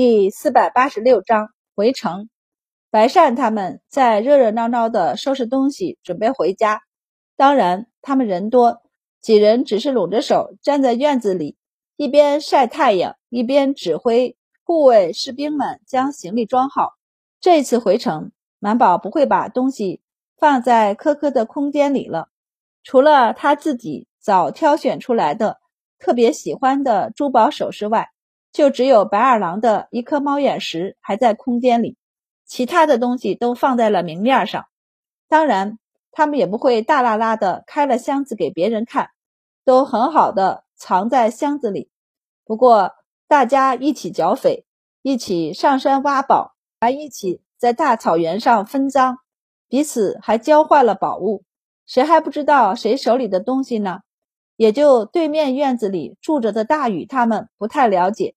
第四百八十六章回城。白善他们在热热闹闹的收拾东西，准备回家。当然，他们人多，几人只是拢着手站在院子里，一边晒太阳，一边指挥护卫士兵们将行李装好。这次回城，满宝不会把东西放在科科的空间里了，除了他自己早挑选出来的特别喜欢的珠宝首饰外。就只有白二郎的一颗猫眼石还在空间里，其他的东西都放在了明面上。当然，他们也不会大拉拉的开了箱子给别人看，都很好的藏在箱子里。不过，大家一起剿匪，一起上山挖宝，还一起在大草原上分赃，彼此还交换了宝物。谁还不知道谁手里的东西呢？也就对面院子里住着的大禹他们不太了解。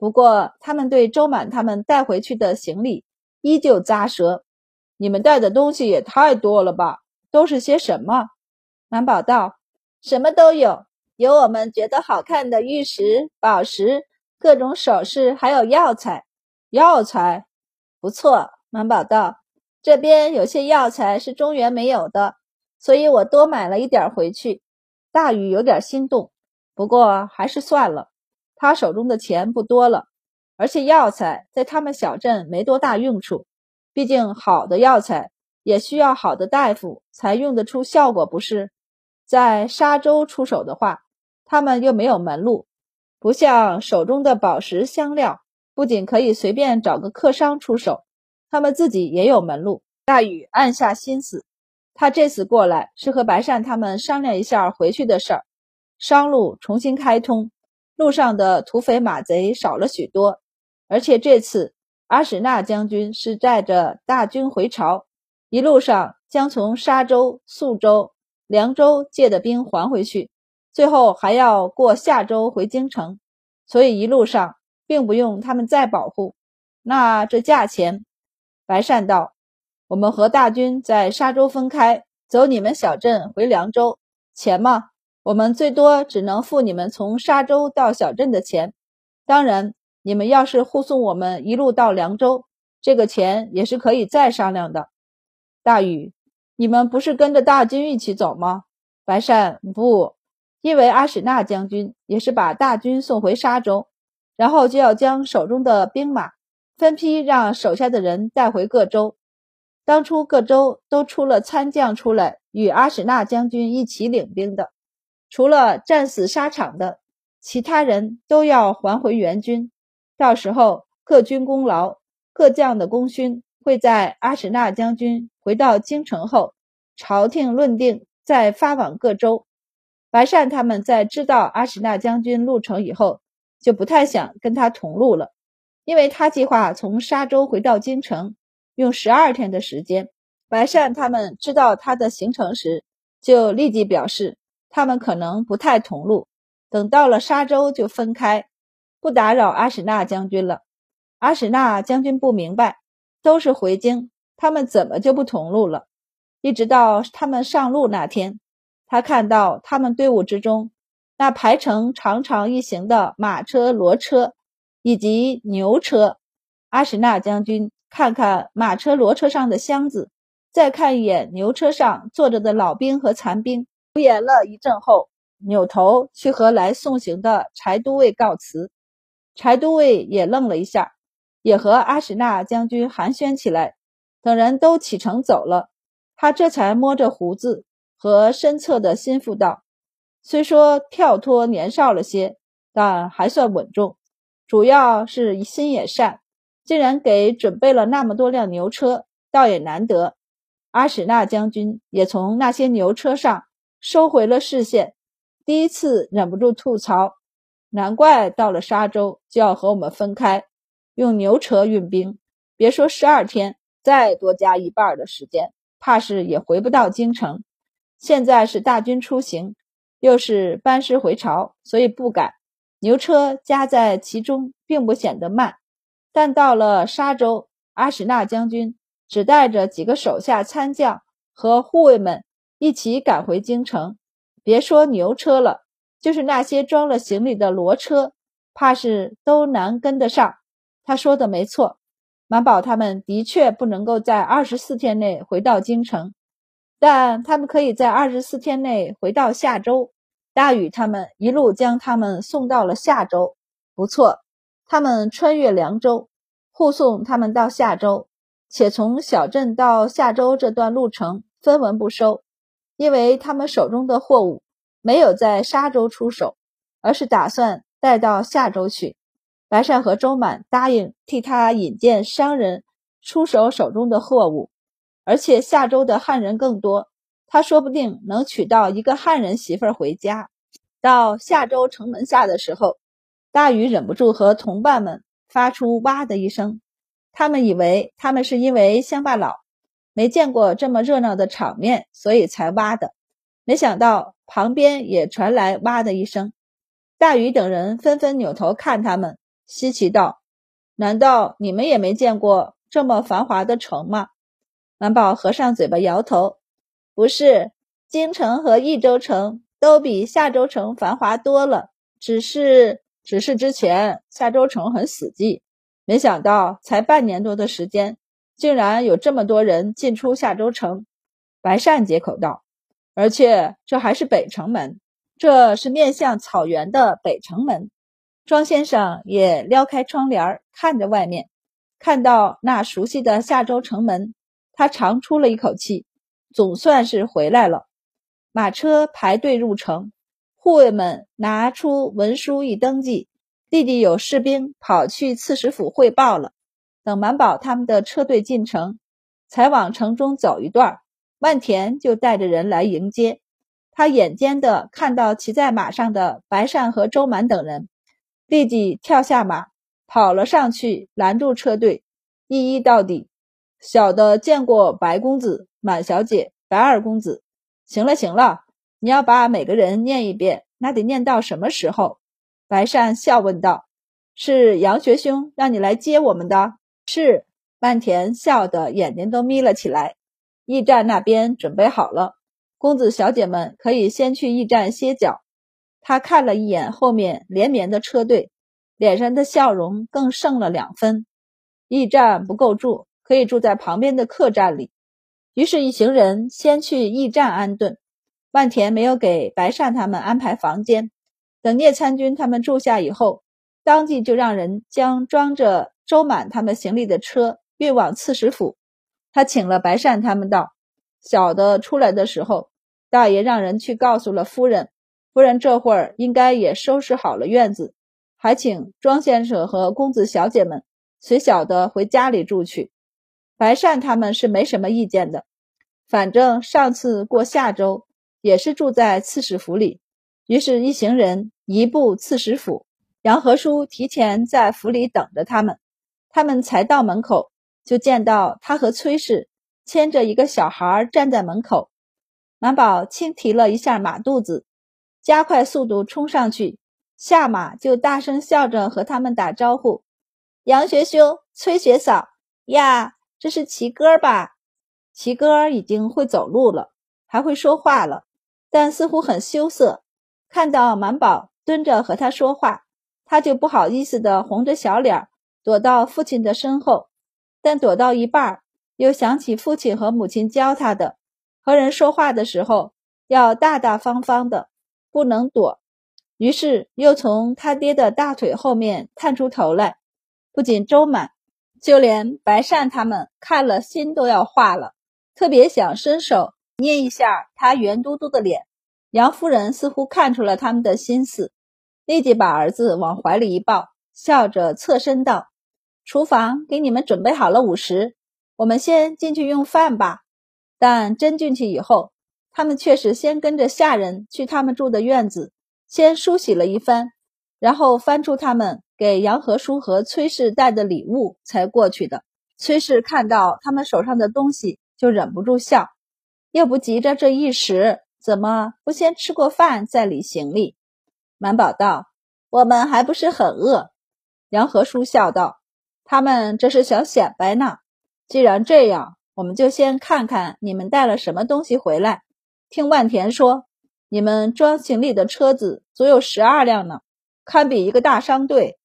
不过，他们对周满他们带回去的行李依旧咂舌。你们带的东西也太多了吧？都是些什么？满宝道：“什么都有，有我们觉得好看的玉石、宝石、各种首饰，还有药材。药材不错。”满宝道：“这边有些药材是中原没有的，所以我多买了一点回去。”大禹有点心动，不过还是算了。他手中的钱不多了，而且药材在他们小镇没多大用处。毕竟好的药材也需要好的大夫才用得出效果，不是？在沙洲出手的话，他们又没有门路，不像手中的宝石香料，不仅可以随便找个客商出手，他们自己也有门路。大禹暗下心思，他这次过来是和白善他们商量一下回去的事儿，商路重新开通。路上的土匪马贼少了许多，而且这次阿史那将军是带着大军回朝，一路上将从沙州、宿州、凉州借的兵还回去，最后还要过夏州回京城，所以一路上并不用他们再保护。那这价钱，白善道：“我们和大军在沙州分开，走你们小镇回凉州，钱吗？”我们最多只能付你们从沙州到小镇的钱，当然，你们要是护送我们一路到凉州，这个钱也是可以再商量的。大禹，你们不是跟着大军一起走吗？白善不，因为阿史那将军也是把大军送回沙州，然后就要将手中的兵马分批让手下的人带回各州。当初各州都出了参将出来与阿史那将军一起领兵的。除了战死沙场的，其他人都要还回援军。到时候各军功劳、各将的功勋，会在阿史那将军回到京城后，朝廷论定，再发往各州。白善他们在知道阿史那将军路程以后，就不太想跟他同路了，因为他计划从沙州回到京城，用十二天的时间。白善他们知道他的行程时，就立即表示。他们可能不太同路，等到了沙州就分开，不打扰阿史那将军了。阿史那将军不明白，都是回京，他们怎么就不同路了？一直到他们上路那天，他看到他们队伍之中那排成长长一行的马车、骡车以及牛车。阿史那将军看看马车、骡车上的箱子，再看一眼牛车上坐着的老兵和残兵。无言了一阵后，扭头去和来送行的柴都尉告辞。柴都尉也愣了一下，也和阿史那将军寒暄起来。等人都启程走了，他这才摸着胡子和身侧的心腹道：“虽说跳脱年少了些，但还算稳重。主要是心也善，竟然给准备了那么多辆牛车，倒也难得。”阿史那将军也从那些牛车上。收回了视线，第一次忍不住吐槽：“难怪到了沙州就要和我们分开，用牛车运兵，别说十二天，再多加一半的时间，怕是也回不到京城。现在是大军出行，又是班师回朝，所以不敢。牛车加在其中，并不显得慢。但到了沙州，阿史那将军只带着几个手下参将和护卫们。”一起赶回京城，别说牛车了，就是那些装了行李的骡车，怕是都难跟得上。他说的没错，马宝他们的确不能够在二十四天内回到京城，但他们可以在二十四天内回到夏州。大禹他们一路将他们送到了夏州。不错，他们穿越凉州，护送他们到夏州，且从小镇到夏州这段路程分文不收，因为他们手中的货物没有在沙州出手，而是打算带到夏州去。白善和周满答应替他引荐商人出手手中的货物，而且夏州的汉人更多。他说不定能娶到一个汉人媳妇儿回家。到夏州城门下的时候，大禹忍不住和同伴们发出“哇”的一声。他们以为他们是因为乡巴佬没见过这么热闹的场面，所以才哇的。没想到旁边也传来“哇”的一声。大禹等人纷纷扭头看他们，稀奇道：“难道你们也没见过这么繁华的城吗？”满宝合上嘴巴，摇头。不是，京城和益州城都比夏州城繁华多了。只是，只是之前夏州城很死寂，没想到才半年多的时间，竟然有这么多人进出夏州城。白善接口道：“而且这还是北城门，这是面向草原的北城门。”庄先生也撩开窗帘看着外面，看到那熟悉的夏州城门，他长出了一口气。总算是回来了。马车排队入城，护卫们拿出文书一登记，弟弟有士兵跑去刺史府汇报了。等满宝他们的车队进城，才往城中走一段，万田就带着人来迎接。他眼尖的看到骑在马上的白善和周满等人，立即跳下马，跑了上去拦住车队，一一到底。小的见过白公子、满小姐、白二公子。行了行了，你要把每个人念一遍，那得念到什么时候？白善笑问道：“是杨学兄让你来接我们的？”是。半田笑得眼睛都眯了起来。驿站那边准备好了，公子小姐们可以先去驿站歇脚。他看了一眼后面连绵的车队，脸上的笑容更胜了两分。驿站不够住。可以住在旁边的客栈里。于是，一行人先去驿站安顿。万田没有给白善他们安排房间。等聂参军他们住下以后，当即就让人将装着周满他们行李的车运往刺史府。他请了白善他们道：“小的出来的时候，大爷让人去告诉了夫人，夫人这会儿应该也收拾好了院子，还请庄先生和公子小姐们随小的回家里住去。”白善他们是没什么意见的，反正上次过下周也是住在刺史府里，于是，一行人移步刺史府。杨和叔提前在府里等着他们，他们才到门口，就见到他和崔氏牵着一个小孩站在门口。满宝轻提了一下马肚子，加快速度冲上去，下马就大声笑着和他们打招呼：“杨学兄，崔学嫂呀！”这是齐哥吧？齐哥已经会走路了，还会说话了，但似乎很羞涩。看到满宝蹲着和他说话，他就不好意思的红着小脸，躲到父亲的身后。但躲到一半，又想起父亲和母亲教他的，和人说话的时候要大大方方的，不能躲。于是又从他爹的大腿后面探出头来，不仅周满。就连白善他们看了心都要化了，特别想伸手捏一下他圆嘟嘟的脸。杨夫人似乎看出了他们的心思，立即把儿子往怀里一抱，笑着侧身道：“厨房给你们准备好了午食，我们先进去用饭吧。”但真进去以后，他们却是先跟着下人去他们住的院子，先梳洗了一番，然后翻出他们。给杨和叔和崔氏带的礼物才过去的。崔氏看到他们手上的东西，就忍不住笑。又不急着这一时，怎么不先吃过饭再理行李？满宝道：“我们还不是很饿。”杨和叔笑道：“他们这是想显摆呢。既然这样，我们就先看看你们带了什么东西回来。听万田说，你们装行李的车子足有十二辆呢，堪比一个大商队。”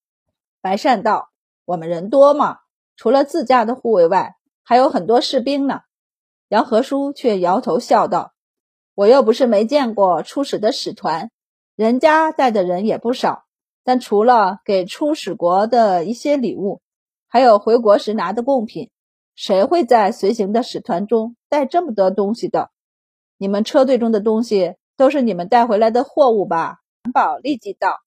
白善道：“我们人多嘛，除了自家的护卫外，还有很多士兵呢。杨和叔却摇头笑道：“我又不是没见过出使的使团，人家带的人也不少。但除了给出使国的一些礼物，还有回国时拿的贡品，谁会在随行的使团中带这么多东西的？你们车队中的东西都是你们带回来的货物吧？”韩宝立即道：“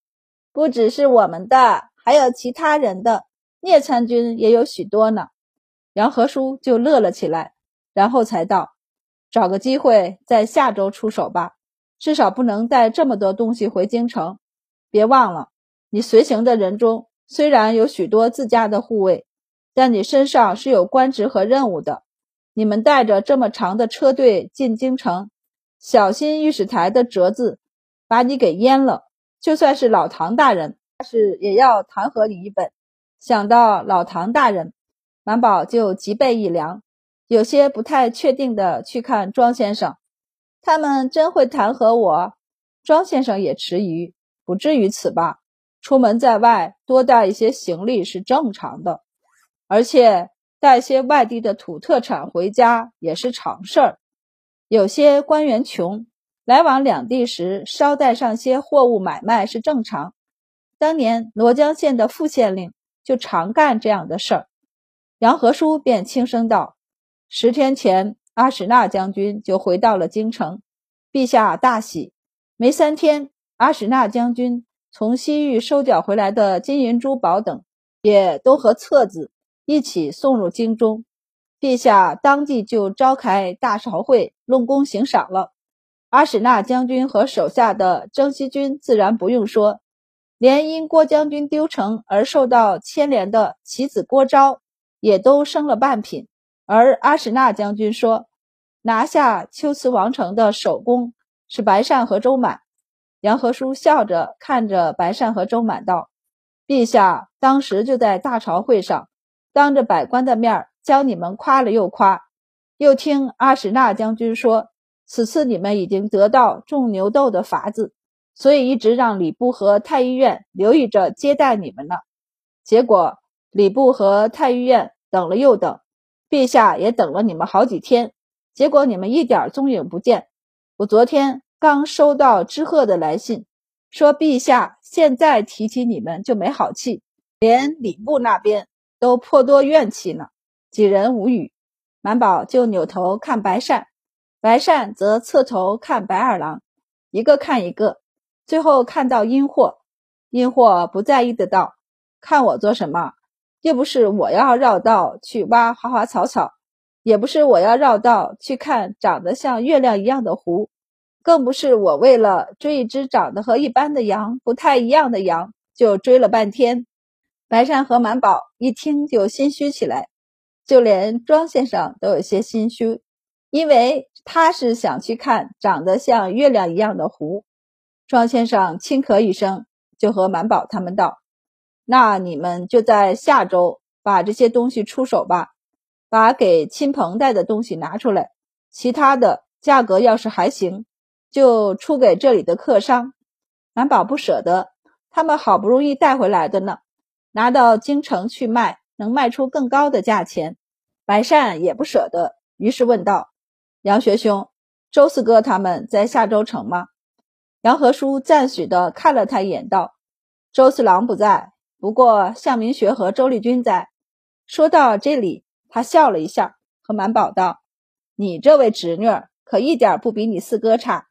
不只是我们的，还有其他人的。聂参军也有许多呢。”杨和叔就乐了起来。然后才道：“找个机会在下周出手吧，至少不能带这么多东西回京城。别忘了，你随行的人中虽然有许多自家的护卫，但你身上是有官职和任务的。你们带着这么长的车队进京城，小心御史台的折子把你给淹了。就算是老唐大人，是也要弹劾你一本。”想到老唐大人，满宝就脊背一凉。有些不太确定的去看庄先生，他们真会弹劾我？庄先生也迟疑，不至于此吧？出门在外多带一些行李是正常的，而且带些外地的土特产回家也是常事儿。有些官员穷，来往两地时捎带上些货物买卖是正常。当年罗江县的副县令就常干这样的事儿。杨和叔便轻声道。十天前，阿史那将军就回到了京城，陛下大喜。没三天，阿史那将军从西域收缴回来的金银珠宝等，也都和册子一起送入京中。陛下当即就召开大朝会，论功行赏了。阿史那将军和手下的征西军自然不用说，连因郭将军丢城而受到牵连的其子郭昭，也都升了半品。而阿史那将军说，拿下龟兹王城的首功是白善和周满。杨和叔笑着看着白善和周满道：“陛下当时就在大朝会上，当着百官的面将你们夸了又夸。又听阿史那将军说，此次你们已经得到种牛豆的法子，所以一直让礼部和太医院留意着接待你们呢。结果礼部和太医院等了又等。”陛下也等了你们好几天，结果你们一点踪影不见。我昨天刚收到知鹤的来信，说陛下现在提起你们就没好气，连礼部那边都颇多怨气呢。几人无语，满宝就扭头看白善，白善则侧头看白二郎，一个看一个，最后看到阴货，阴货不在意的道：“看我做什么？”又不是我要绕道去挖花花草草，也不是我要绕道去看长得像月亮一样的湖，更不是我为了追一只长得和一般的羊不太一样的羊就追了半天。白善和满宝一听就心虚起来，就连庄先生都有些心虚，因为他是想去看长得像月亮一样的湖。庄先生轻咳一声，就和满宝他们道。那你们就在下周把这些东西出手吧，把给亲朋带的东西拿出来，其他的价格要是还行，就出给这里的客商。满宝不舍得，他们好不容易带回来的呢，拿到京城去卖，能卖出更高的价钱。白善也不舍得，于是问道：“杨学兄，周四哥他们在下周城吗？”杨和叔赞许的看了他一眼，道：“周四郎不在。”不过，向明学和周丽君在。说到这里，他笑了一下，和满宝道：“你这位侄女可一点不比你四哥差。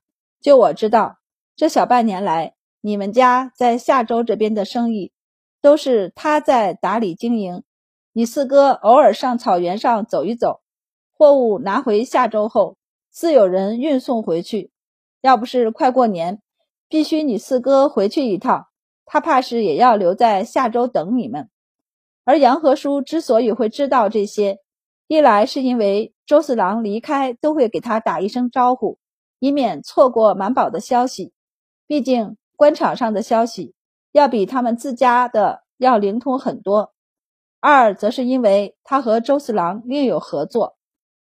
就我知道，这小半年来，你们家在夏州这边的生意，都是他在打理经营。你四哥偶尔上草原上走一走，货物拿回夏州后，自有人运送回去。要不是快过年，必须你四哥回去一趟。”他怕是也要留在下周等你们。而杨和叔之所以会知道这些，一来是因为周四郎离开都会给他打一声招呼，以免错过满宝的消息。毕竟官场上的消息要比他们自家的要灵通很多。二则是因为他和周四郎另有合作。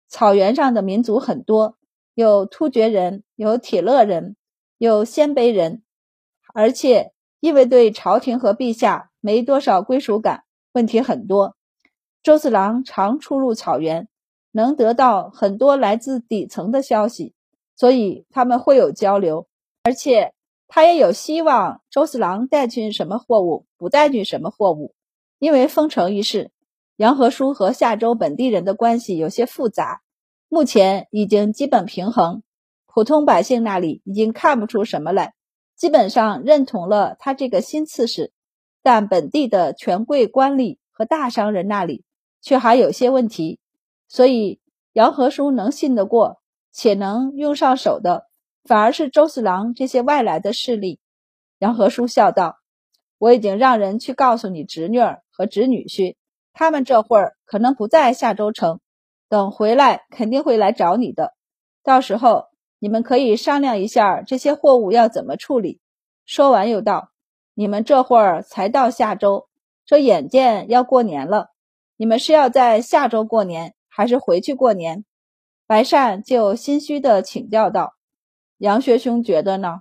草原上的民族很多，有突厥人，有铁勒人，有鲜卑人，而且。因为对朝廷和陛下没多少归属感，问题很多。周四郎常出入草原，能得到很多来自底层的消息，所以他们会有交流。而且他也有希望周四郎带去什么货物，不带去什么货物。因为封城一事，杨和书和夏州本地人的关系有些复杂，目前已经基本平衡。普通百姓那里已经看不出什么来，基本上认同了他这个新刺史，但本地的权贵官吏和大商人那里。却还有些问题，所以杨和书能信得过且能用上手的，反而是周四郎这些外来的势力。杨和叔笑道：“我已经让人去告诉你侄女儿和侄女婿，他们这会儿可能不在下州城，等回来肯定会来找你的。到时候你们可以商量一下这些货物要怎么处理。”说完又道：“你们这会儿才到下州，这眼见要过年了。”你们是要在下周过年，还是回去过年？白善就心虚的请教道：“杨学兄觉得呢？”